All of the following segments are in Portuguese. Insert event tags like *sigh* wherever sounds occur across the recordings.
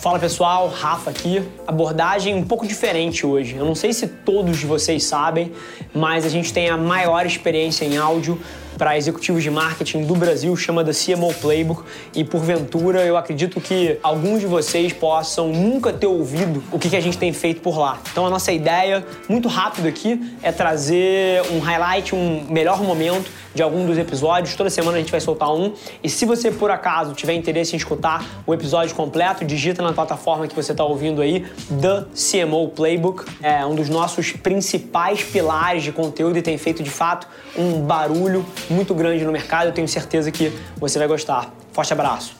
Fala pessoal, Rafa aqui. Abordagem um pouco diferente hoje. Eu não sei se todos vocês sabem, mas a gente tem a maior experiência em áudio para executivos de marketing do Brasil, chama da CMO Playbook, e porventura eu acredito que alguns de vocês possam nunca ter ouvido o que a gente tem feito por lá. Então a nossa ideia, muito rápido aqui, é trazer um highlight, um melhor momento de algum dos episódios. Toda semana a gente vai soltar um. E se você, por acaso, tiver interesse em escutar o episódio completo, digita na plataforma que você está ouvindo aí, The CMO Playbook. É um dos nossos principais pilares de conteúdo e tem feito, de fato, um barulho muito grande no mercado. Eu tenho certeza que você vai gostar. Forte abraço.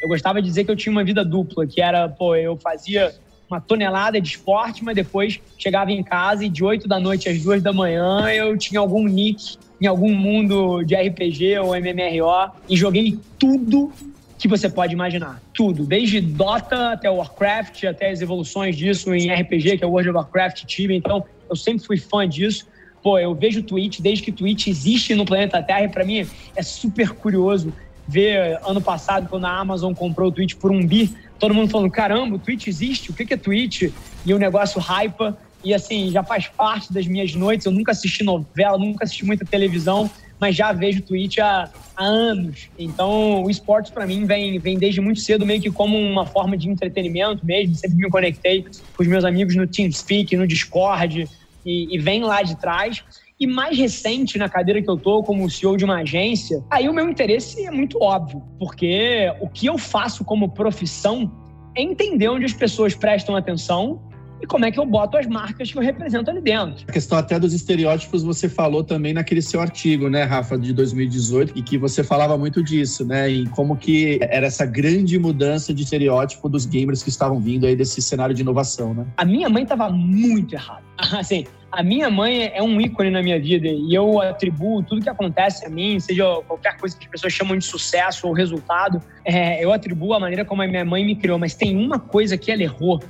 Eu gostava de dizer que eu tinha uma vida dupla, que era, pô, eu fazia uma tonelada de esporte, mas depois chegava em casa e de 8 da noite às 2 da manhã eu tinha algum nick em algum mundo de RPG ou MMRO e joguei tudo que você pode imaginar. Tudo. Desde Dota até Warcraft, até as evoluções disso em RPG, que é o World of Warcraft Tibia. Então, eu sempre fui fã disso. Pô, eu vejo Twitch desde que Twitch existe no planeta Terra e para mim é super curioso ver ano passado, quando a Amazon comprou o Twitch por um bi, todo mundo falando: caramba, o Twitch existe? O que é Twitch? E o negócio hypa. E assim, já faz parte das minhas noites. Eu nunca assisti novela, nunca assisti muita televisão, mas já vejo Twitch há, há anos. Então, o esporte para mim vem, vem desde muito cedo, meio que como uma forma de entretenimento mesmo. Sempre me conectei com os meus amigos no TeamSpeak, no Discord, e, e vem lá de trás. E mais recente, na cadeira que eu tô como CEO de uma agência, aí o meu interesse é muito óbvio, porque o que eu faço como profissão é entender onde as pessoas prestam atenção e como é que eu boto as marcas que eu represento ali dentro. A questão até dos estereótipos você falou também naquele seu artigo, né, Rafa, de 2018, e que você falava muito disso, né, e como que era essa grande mudança de estereótipo dos gamers que estavam vindo aí desse cenário de inovação, né? A minha mãe estava muito errada. *laughs* Assim, a minha mãe é um ícone na minha vida e eu atribuo tudo que acontece a mim, seja qualquer coisa que as pessoas chamam de sucesso ou resultado, é, eu atribuo a maneira como a minha mãe me criou. Mas tem uma coisa que ela errou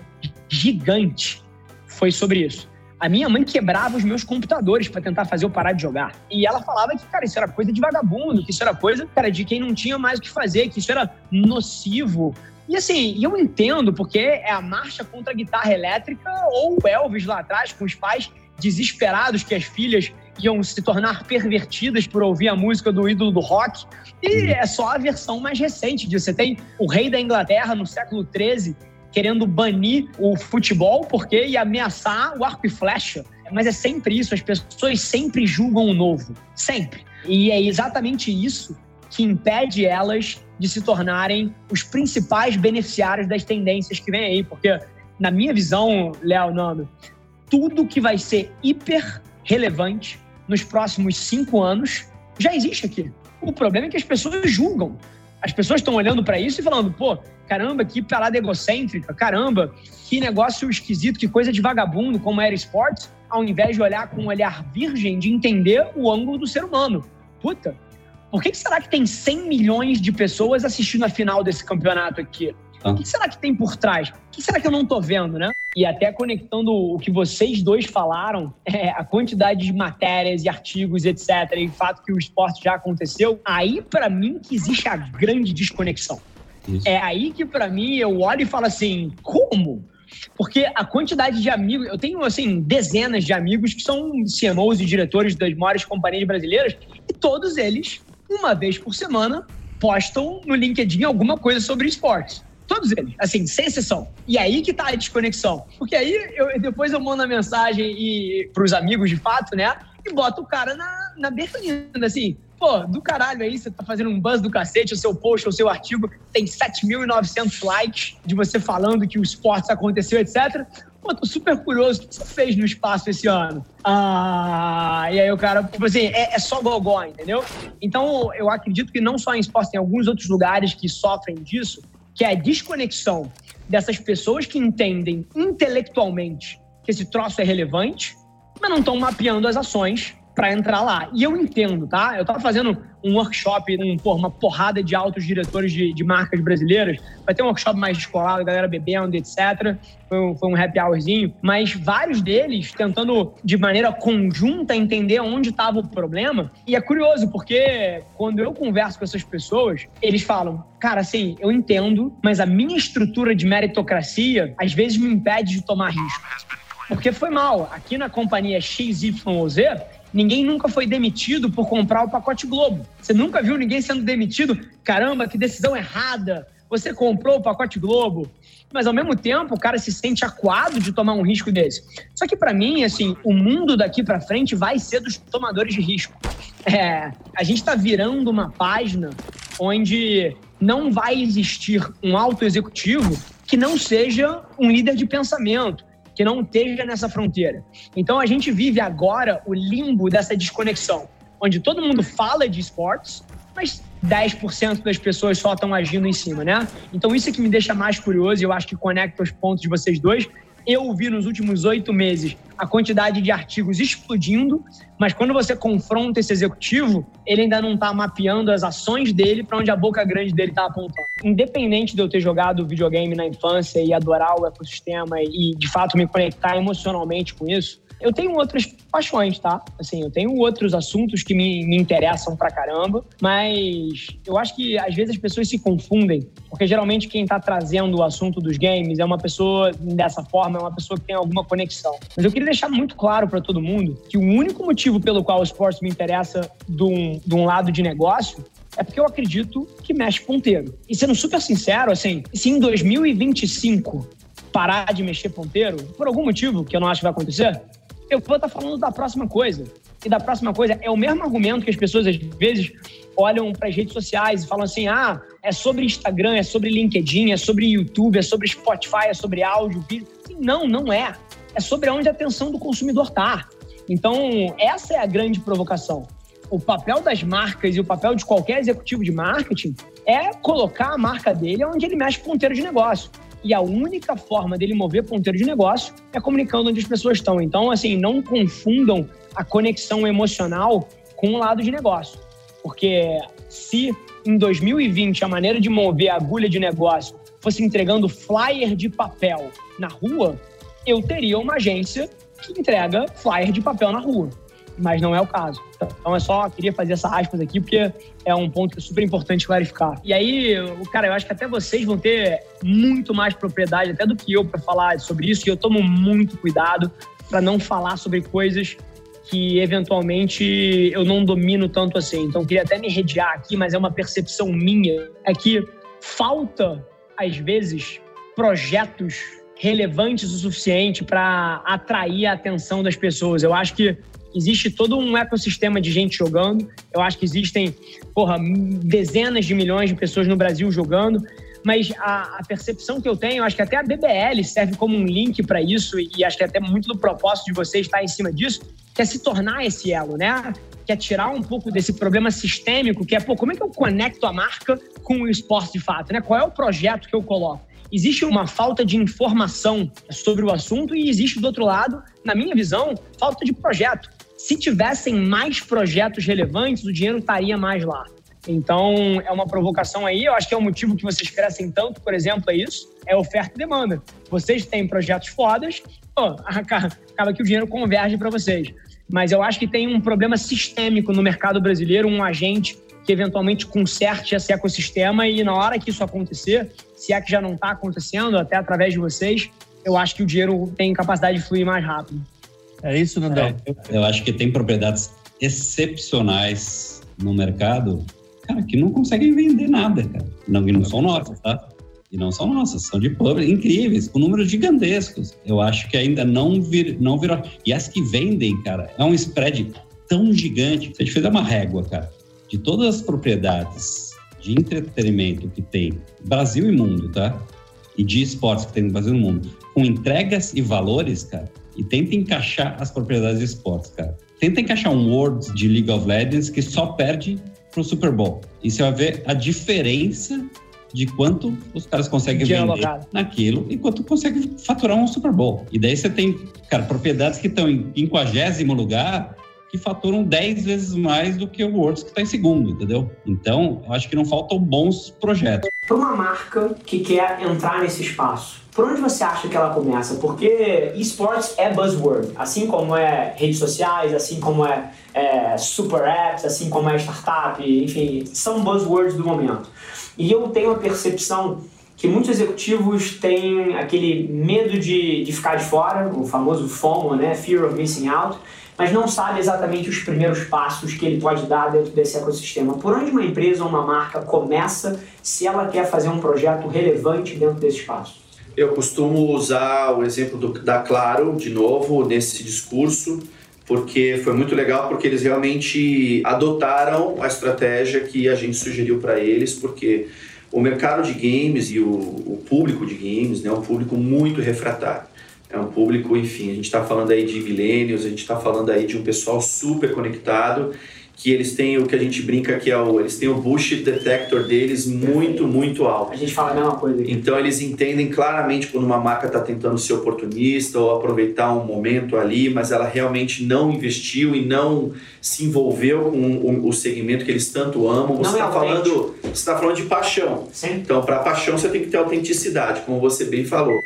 gigante foi sobre isso. A minha mãe quebrava os meus computadores para tentar fazer eu parar de jogar. E ela falava que, cara, isso era coisa de vagabundo, que isso era coisa, cara, de quem não tinha mais o que fazer, que isso era nocivo. E assim, eu entendo, porque é a marcha contra a guitarra elétrica ou o Elvis lá atrás, com os pais desesperados que as filhas iam se tornar pervertidas por ouvir a música do ídolo do rock. E é só a versão mais recente disso. Você tem o rei da Inglaterra no século XIII querendo banir o futebol, porque ia ameaçar o arco e flecha. Mas é sempre isso, as pessoas sempre julgam o novo. Sempre. E é exatamente isso que impede elas de se tornarem os principais beneficiários das tendências que vem aí. Porque, na minha visão, Léo Nando, tudo que vai ser hiper relevante nos próximos cinco anos já existe aqui. O problema é que as pessoas julgam. As pessoas estão olhando para isso e falando, pô, caramba, que parada egocêntrica, caramba, que negócio esquisito, que coisa de vagabundo, como era esportes, ao invés de olhar com um olhar virgem, de entender o ângulo do ser humano. Puta, por que, que será que tem 100 milhões de pessoas assistindo a final desse campeonato aqui? O que será que tem por trás? O que será que eu não estou vendo, né? E até conectando o que vocês dois falaram, *laughs* é, a quantidade de matérias e artigos, etc., e o fato que o esporte já aconteceu, aí para mim que existe a grande desconexão. Isso. É aí que para mim eu olho e falo assim, como? Porque a quantidade de amigos, eu tenho assim dezenas de amigos que são CMOs e diretores das maiores companhias brasileiras e todos eles, uma vez por semana, postam no LinkedIn alguma coisa sobre esportes. Todos eles, assim, sem exceção. E aí que tá a desconexão. Porque aí eu, depois eu mando a mensagem e, pros amigos de fato, né? E boto o cara na, na berlinda, assim. Pô, do caralho aí, você tá fazendo um buzz do cacete, o seu post, o seu artigo tem 7.900 likes de você falando que o esporte aconteceu, etc. Pô, tô super curioso. O que você fez no espaço esse ano? Ah, e aí o cara, tipo assim, é, é só gogó, entendeu? Então, eu acredito que não só em esporte, tem alguns outros lugares que sofrem disso, que é a desconexão dessas pessoas que entendem intelectualmente que esse troço é relevante, mas não estão mapeando as ações para entrar lá. E eu entendo, tá? Eu tava fazendo um workshop um, uma porrada de altos diretores de, de, marcas brasileiras. Vai ter um workshop mais descolado, galera bebendo, etc. Foi um, foi um happy hourzinho. Mas vários deles tentando, de maneira conjunta, entender onde estava o problema. E é curioso, porque quando eu converso com essas pessoas, eles falam: cara, assim, eu entendo, mas a minha estrutura de meritocracia às vezes me impede de tomar risco. Porque foi mal. Aqui na companhia XYZ, ninguém nunca foi demitido por comprar o pacote Globo. Você nunca viu ninguém sendo demitido? Caramba, que decisão errada! Você comprou o pacote Globo. Mas ao mesmo tempo, o cara se sente acuado de tomar um risco desse. Só que para mim, assim, o mundo daqui para frente vai ser dos tomadores de risco. É, a gente está virando uma página onde não vai existir um alto executivo que não seja um líder de pensamento, que não esteja nessa fronteira. Então a gente vive agora o limbo dessa desconexão, onde todo mundo fala de esportes, mas 10% das pessoas só estão agindo em cima, né? Então isso é que me deixa mais curioso e eu acho que conecta os pontos de vocês dois, eu vi nos últimos oito meses a quantidade de artigos explodindo, mas quando você confronta esse executivo, ele ainda não está mapeando as ações dele para onde a boca grande dele está apontando. Independente de eu ter jogado videogame na infância e adorar o ecossistema e de fato me conectar emocionalmente com isso, eu tenho outras paixões, tá? Assim, eu tenho outros assuntos que me, me interessam pra caramba, mas eu acho que às vezes as pessoas se confundem, porque geralmente quem tá trazendo o assunto dos games é uma pessoa dessa forma, é uma pessoa que tem alguma conexão. Mas eu queria deixar muito claro para todo mundo que o único motivo pelo qual o esporte me interessa de um, de um lado de negócio é porque eu acredito que mexe ponteiro. E sendo super sincero, assim, se em 2025 parar de mexer ponteiro, por algum motivo que eu não acho que vai acontecer, eu vou estar falando da próxima coisa. E da próxima coisa é o mesmo argumento que as pessoas às vezes olham para as redes sociais e falam assim: ah, é sobre Instagram, é sobre LinkedIn, é sobre YouTube, é sobre Spotify, é sobre áudio, vídeo. Não, não é. É sobre onde a atenção do consumidor está. Então, essa é a grande provocação. O papel das marcas e o papel de qualquer executivo de marketing é colocar a marca dele onde ele mexe ponteiro de negócio. E a única forma dele mover ponteiro de negócio é comunicando onde as pessoas estão. Então, assim, não confundam a conexão emocional com o lado de negócio. Porque se em 2020 a maneira de mover a agulha de negócio fosse entregando flyer de papel na rua, eu teria uma agência que entrega flyer de papel na rua mas não é o caso. Então é só, queria fazer essa aspas aqui, porque é um ponto é super importante clarificar. E aí, cara, eu acho que até vocês vão ter muito mais propriedade, até do que eu, para falar sobre isso, e eu tomo muito cuidado para não falar sobre coisas que eventualmente eu não domino tanto assim. Então, queria até me redear aqui, mas é uma percepção minha, é que falta, às vezes, projetos relevantes o suficiente para atrair a atenção das pessoas. Eu acho que existe todo um ecossistema de gente jogando. Eu acho que existem, porra, dezenas de milhões de pessoas no Brasil jogando. Mas a, a percepção que eu tenho, acho que até a BBL serve como um link para isso, e acho que até muito do propósito de você estar em cima disso, que é se tornar esse elo, né? Que é tirar um pouco desse problema sistêmico, que é, pô, como é que eu conecto a marca com o esporte de fato, né? Qual é o projeto que eu coloco? existe uma falta de informação sobre o assunto e existe, do outro lado, na minha visão, falta de projeto se tivessem mais projetos relevantes, o dinheiro estaria mais lá. Então, é uma provocação aí. Eu acho que é o motivo que vocês crescem tanto, por exemplo, é isso: é oferta e demanda. Vocês têm projetos fodas, pô, *laughs* acaba que o dinheiro converge para vocês. Mas eu acho que tem um problema sistêmico no mercado brasileiro, um agente que eventualmente conserte esse ecossistema e na hora que isso acontecer, se é que já não está acontecendo, até através de vocês, eu acho que o dinheiro tem capacidade de fluir mais rápido. É isso, Nandão? É, eu acho que tem propriedades excepcionais no mercado, cara, que não conseguem vender nada, cara. Não, e não são nossas, tá? E não são nossas, são de public, incríveis, com números gigantescos. Eu acho que ainda não, vir, não virou. E as que vendem, cara, é um spread tão gigante. Se a gente fizer uma régua, cara, de todas as propriedades de entretenimento que tem Brasil e mundo, tá? E de esportes que tem no Brasil e no mundo, com entregas e valores, cara, e tenta encaixar as propriedades de esportes, cara. Tenta encaixar um World de League of Legends que só perde pro Super Bowl. E você vai ver a diferença de quanto os caras conseguem vender alocado. naquilo e quanto consegue faturar um Super Bowl. E daí você tem, cara, propriedades que estão em 50 lugar que faturam 10 vezes mais do que o Words que está em segundo, entendeu? Então, eu acho que não faltam bons projetos. Para uma marca que quer entrar nesse espaço, por onde você acha que ela começa? Porque esports é buzzword, assim como é redes sociais, assim como é, é super apps, assim como é startup, enfim, são buzzwords do momento. E eu tenho a percepção que muitos executivos têm aquele medo de, de ficar de fora, o famoso FOMO, né? Fear of Missing Out, mas não sabe exatamente os primeiros passos que ele pode dar dentro desse ecossistema. Por onde uma empresa ou uma marca começa se ela quer fazer um projeto relevante dentro desse espaço? Eu costumo usar o exemplo do, da Claro, de novo, nesse discurso, porque foi muito legal, porque eles realmente adotaram a estratégia que a gente sugeriu para eles, porque o mercado de games e o, o público de games né, é um público muito refratário. É um público, enfim, a gente está falando aí de milênios, a gente está falando aí de um pessoal super conectado que eles têm o que a gente brinca que é o eles têm o bullshit detector deles muito muito alto. A gente fala a mesma coisa. Aqui. Então eles entendem claramente quando uma marca está tentando ser oportunista ou aproveitar um momento ali, mas ela realmente não investiu e não se envolveu com o, o segmento que eles tanto amam. Você está é falando, você está falando de paixão. Sim. Então para paixão você tem que ter autenticidade, como você bem falou.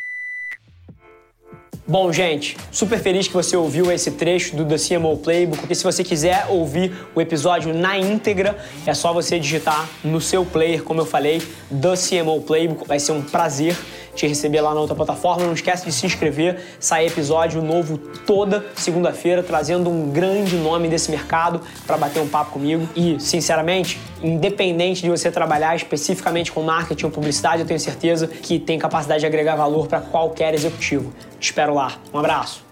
Bom, gente, super feliz que você ouviu esse trecho do The CMO Playbook. E se você quiser ouvir o episódio na íntegra, é só você digitar no seu player, como eu falei, The CMO Playbook. Vai ser um prazer te receber lá na outra plataforma. Não esquece de se inscrever. Sai episódio novo toda segunda-feira, trazendo um grande nome desse mercado para bater um papo comigo. E, sinceramente, independente de você trabalhar especificamente com marketing ou publicidade, eu tenho certeza que tem capacidade de agregar valor para qualquer executivo. Te espero lá. Um abraço.